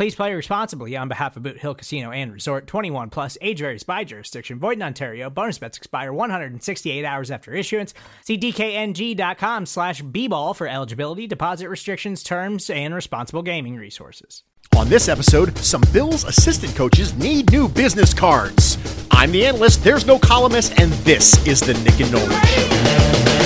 Please play responsibly on behalf of Boot Hill Casino and Resort 21 plus age varies by jurisdiction. Void in Ontario. Bonus bets expire 168 hours after issuance. See DKNG.com slash B-ball for eligibility, deposit restrictions, terms, and responsible gaming resources. On this episode, some Bills assistant coaches need new business cards. I'm the analyst, there's no columnist, and this is the Nick and Nolan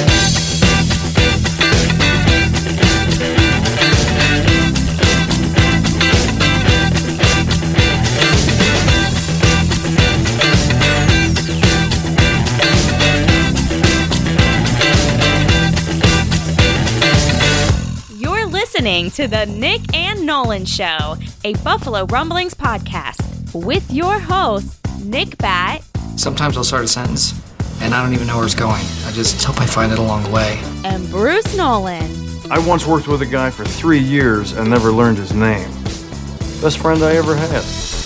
listening to the Nick and Nolan Show, a Buffalo Rumblings podcast with your hosts, Nick Bat Sometimes I'll start a sentence and I don't even know where it's going. I just hope I find it along the way. and Bruce Nolan. I once worked with a guy for three years and never learned his name. Best friend I ever had.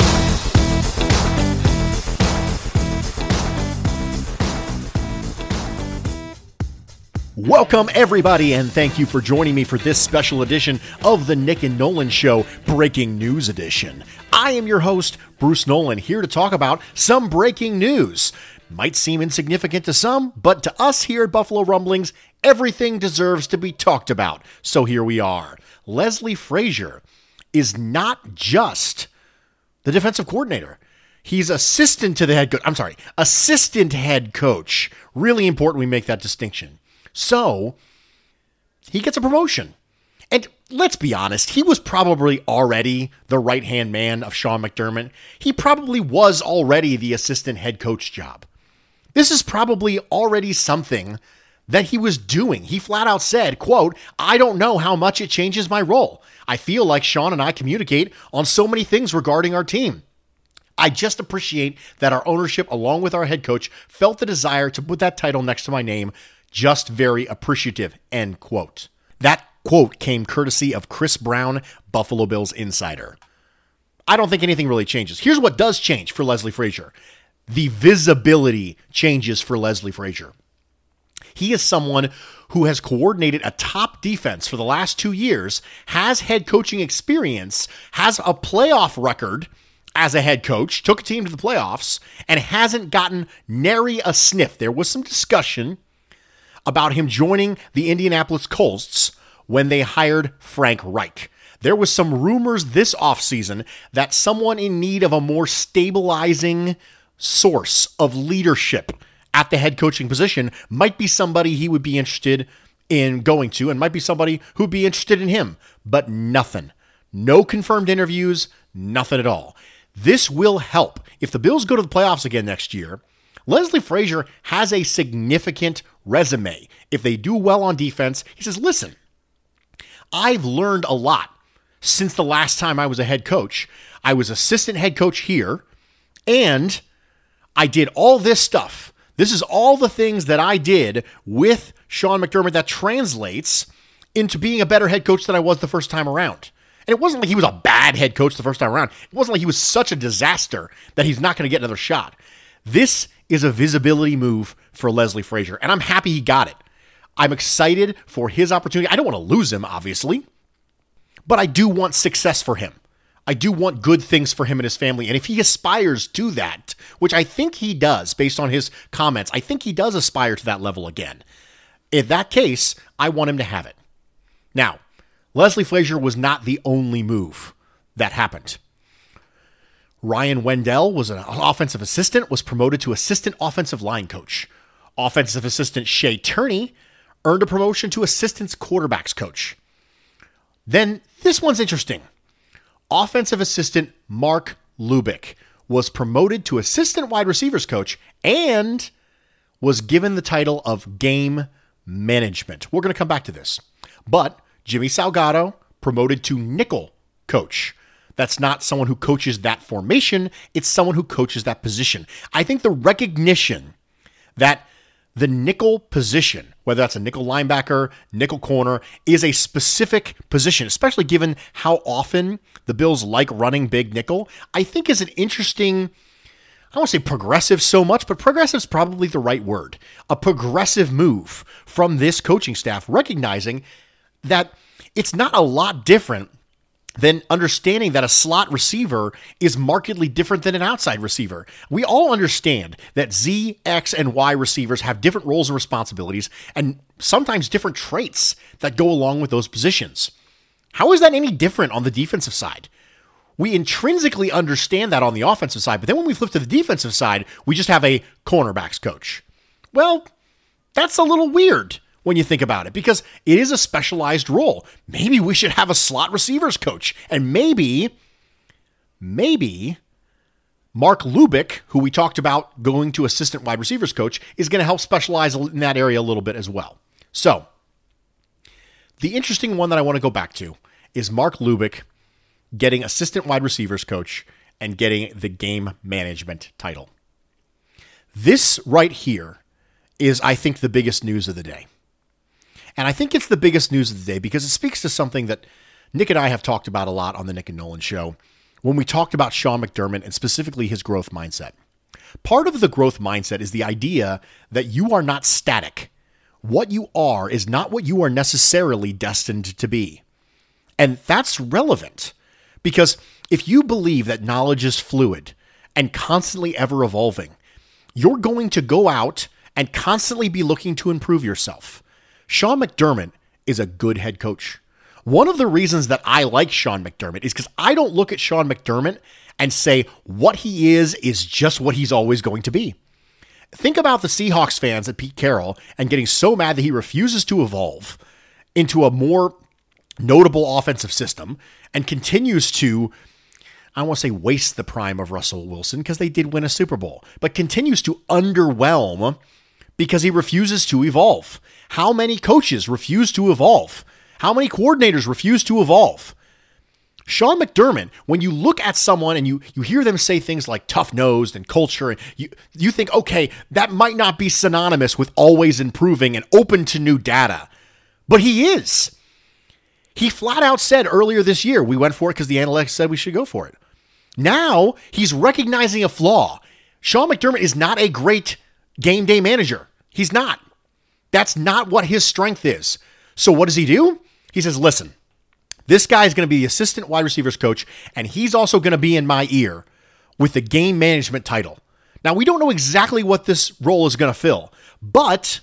Welcome, everybody, and thank you for joining me for this special edition of the Nick and Nolan Show Breaking News Edition. I am your host, Bruce Nolan, here to talk about some breaking news. Might seem insignificant to some, but to us here at Buffalo Rumblings, everything deserves to be talked about. So here we are. Leslie Frazier is not just the defensive coordinator. He's assistant to the head coach. I'm sorry, assistant head coach. Really important we make that distinction. So he gets a promotion. And let's be honest, he was probably already the right hand man of Sean McDermott. He probably was already the assistant head coach job. This is probably already something that he was doing. He flat out said, quote, I don't know how much it changes my role. I feel like Sean and I communicate on so many things regarding our team. I just appreciate that our ownership, along with our head coach, felt the desire to put that title next to my name. Just very appreciative. End quote. That quote came courtesy of Chris Brown, Buffalo Bills insider. I don't think anything really changes. Here's what does change for Leslie Frazier the visibility changes for Leslie Frazier. He is someone who has coordinated a top defense for the last two years, has head coaching experience, has a playoff record as a head coach, took a team to the playoffs, and hasn't gotten nary a sniff. There was some discussion about him joining the Indianapolis Colts when they hired Frank Reich. There was some rumors this offseason that someone in need of a more stabilizing source of leadership at the head coaching position might be somebody he would be interested in going to and might be somebody who'd be interested in him, but nothing. No confirmed interviews, nothing at all. This will help. If the Bills go to the playoffs again next year, Leslie Frazier has a significant resume. If they do well on defense, he says, listen, I've learned a lot since the last time I was a head coach. I was assistant head coach here, and I did all this stuff. This is all the things that I did with Sean McDermott that translates into being a better head coach than I was the first time around. And it wasn't like he was a bad head coach the first time around. It wasn't like he was such a disaster that he's not going to get another shot. This is a visibility move for Leslie Frazier, and I'm happy he got it. I'm excited for his opportunity. I don't want to lose him, obviously, but I do want success for him. I do want good things for him and his family. And if he aspires to that, which I think he does based on his comments, I think he does aspire to that level again. In that case, I want him to have it. Now, Leslie Frazier was not the only move that happened. Ryan Wendell was an offensive assistant, was promoted to assistant offensive line coach. Offensive assistant Shea Tierney earned a promotion to assistant quarterbacks coach. Then this one's interesting. Offensive assistant Marc Lubick was promoted to assistant wide receivers coach and was given the title of game management. We're going to come back to this. But Jimmy Salgado promoted to nickel coach. That's not someone who coaches that formation, it's someone who coaches that position. I think the recognition that the nickel position, whether that's a nickel linebacker, nickel corner, is a specific position, especially given how often the Bills like running big nickel, I think is an interesting. I don't want to say progressive so much, but progressive is probably the right word. A progressive move from this coaching staff, recognizing that it's not a lot different than understanding that a slot receiver is markedly different than an outside receiver. We all understand that Z, X, and Y receivers have different roles and responsibilities and sometimes different traits that go along with those positions. How is that any different on the defensive side? We intrinsically understand that on the offensive side, but then when we flip to the defensive side, we just have a cornerbacks coach. Well, that's a little weird when you think about it because it is a specialized role. Maybe we should have a slot receivers coach and maybe maybe Marc Lubick, who we talked about going to assistant wide receivers coach, is going to help specialize in that area a little bit as well. So, the interesting one that I want to go back to is Marc Lubick getting assistant wide receivers coach and getting the game management title. This right here is, I think, the biggest news of the day. And I think it's the biggest news of the day because it speaks to something that Nick and I have talked about a lot on the Nick and Nolan show when we talked about Sean McDermott and specifically his growth mindset. Part of the growth mindset is the idea that you are not static. What you are is not what you are necessarily destined to be. And that's relevant because if you believe that knowledge is fluid and constantly ever evolving, you're going to go out and constantly be looking to improve yourself. Sean McDermott is a good head coach. One of the reasons that I like Sean McDermott is because I don't look at Sean McDermott and say what he is is just what he's always going to be. Think about the Seahawks fans at Pete Carroll and getting so mad that he refuses to evolve into a more notable offensive system and continues to, I don't want to say waste the prime of Russell Wilson because they did win a Super Bowl, but continues to underwhelm because he refuses to evolve. How many coaches refuse to evolve? How many coordinators refuse to evolve? Sean McDermott, when you look at someone and you you hear them say things like tough nosed and culture, and you you think, okay, that might not be synonymous with always improving and open to new data. But he is. He flat out said earlier this year, we went for it because the analytics said we should go for it. Now he's recognizing a flaw. Sean McDermott is not a great game day manager. He's not. That's not what his strength is. So what does he do? He says, listen, this guy is going to be the assistant wide receivers coach, and he's also going to be in my ear with the game management title. Now, we don't know exactly what this role is going to fill, but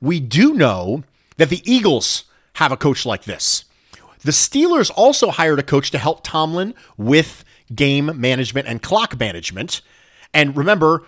we do know that the Eagles have a coach like this. The Steelers also hired a coach to help Tomlin with game management and clock management. And remember,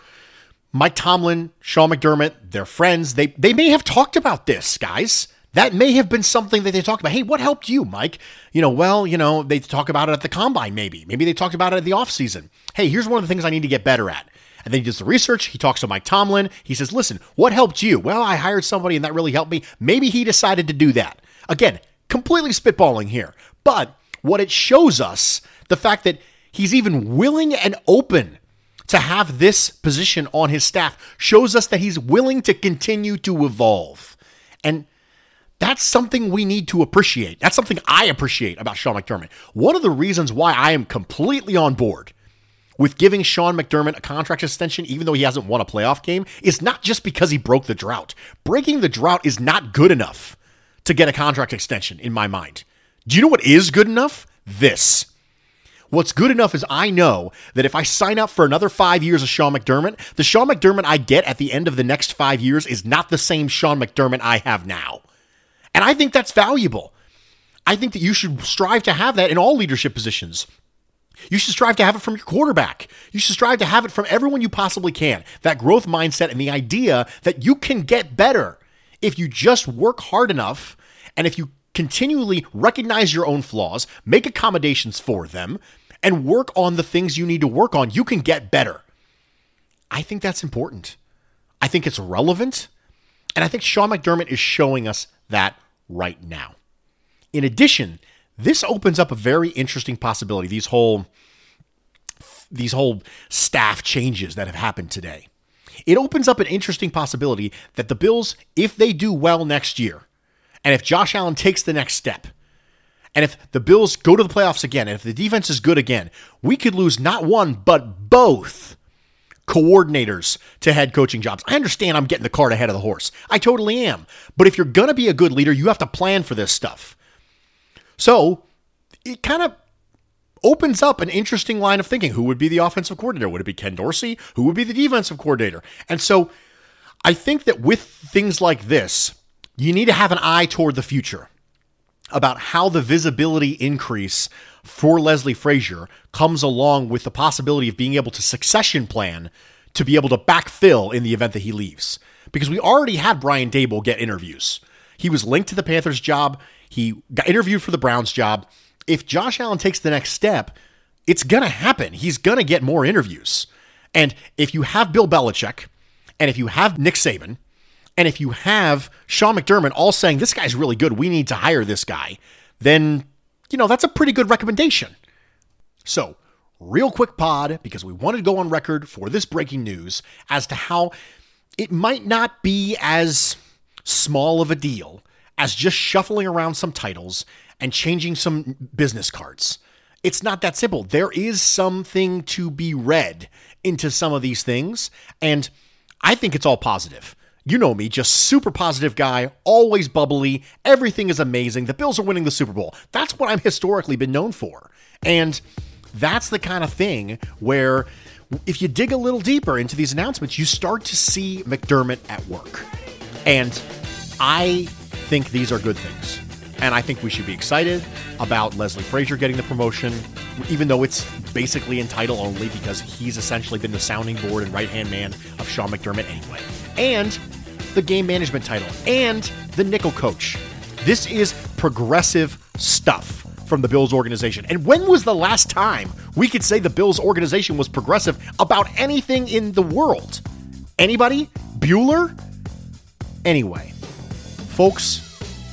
Mike Tomlin, Sean McDermott, they're friends. They they may have talked about this, guys. That may have been something that they talked about. Hey, what helped you, Mike? You know, well, you know, they talk about it at the combine, maybe. Maybe they talked about it at the offseason. Hey, here's one of the things I need to get better at. And then he does the research. He talks to Mike Tomlin. He says, listen, what helped you? Well, I hired somebody and that really helped me. Maybe he decided to do that. Again, completely spitballing here. But what it shows us, the fact that he's even willing and open to have this position on his staff shows us that he's willing to continue to evolve. And that's something we need to appreciate. That's something I appreciate about Sean McDermott. One of the reasons why I am completely on board with giving Sean McDermott a contract extension, even though he hasn't won a playoff game, is not just because he broke the drought. Breaking the drought is not good enough to get a contract extension, in my mind. Do you know what is good enough? This. What's good enough is I know that if I sign up for another five years of Sean McDermott, the Sean McDermott I get at the end of the next five years is not the same Sean McDermott I have now. And I think that's valuable. I think that you should strive to have that in all leadership positions. You should strive to have it from your quarterback. You should strive to have it from everyone you possibly can. That growth mindset and the idea that you can get better If you just work hard enough and if you continually recognize your own flaws, make accommodations for them, and work on the things you need to work on, you can get better. I think that's important. I think it's relevant. And I think Sean McDermott is showing us that right now. In addition, this opens up a very interesting possibility. These whole these whole staff changes that have happened today. It opens up an interesting possibility that the Bills, if they do well next year, and if Josh Allen takes the next step, and if the Bills go to the playoffs again, and if the defense is good again, we could lose not one, but both coordinators to head coaching jobs. I understand I'm getting the cart ahead of the horse. I totally am. But if you're going to be a good leader, you have to plan for this stuff. So it kind of opens up an interesting line of thinking. Who would be the offensive coordinator? Would it be Ken Dorsey? Who would be the defensive coordinator? And so I think that with things like this, you need to have an eye toward the future about how the visibility increase for Leslie Frazier comes along with the possibility of being able to succession plan to be able to backfill in the event that he leaves. Because we already had Brian Daboll get interviews. He was linked to the Panthers job. He got interviewed for the Browns job. If Josh Allen takes the next step, it's going to happen. He's going to get more interviews. And if you have Bill Belichick, and if you have Nick Saban, and if you have Sean McDermott all saying, this guy's really good, we need to hire this guy, then, you know, that's a pretty good recommendation. So, real quick pod, because we wanted to go on record for this breaking news as to how it might not be as small of a deal as just shuffling around some titles and changing some business cards. It's not that simple. There is something to be read into some of these things, and I think it's all positive. You know me, just super positive guy, always bubbly. Everything is amazing. The Bills are winning the Super Bowl. That's what I've historically been known for. And that's the kind of thing where if you dig a little deeper into these announcements, you start to see McDermott at work. And I think these are good things. And I think we should be excited about Leslie Frazier getting the promotion, even though it's basically in title only because he's essentially been the sounding board and right hand man of Sean McDermott anyway. And the game management title and the nickel coach. This is progressive stuff from the Bills organization. And when was the last time we could say the Bills organization was progressive about anything in the world? Anybody? Bueller? Anyway, folks,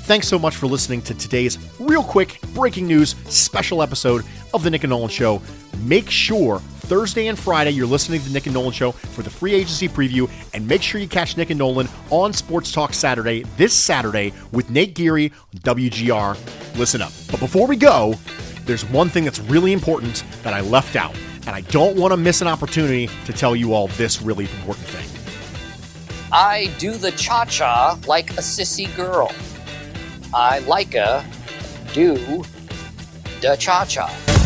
thanks so much for listening to today's real quick breaking news special episode of The Nick and Nolan Show. Make sure Thursday and Friday you're listening to The Nick and Nolan Show for the free agency preview, and make sure you catch Nick and Nolan on Sports Talk Saturday, this Saturday, with Nate Geary on WGR. Listen up. But before we go, there's one thing that's really important that I left out, and I don't want to miss an opportunity to tell you all this really important thing. I do the cha cha like a sissy girl. I like a do the cha cha.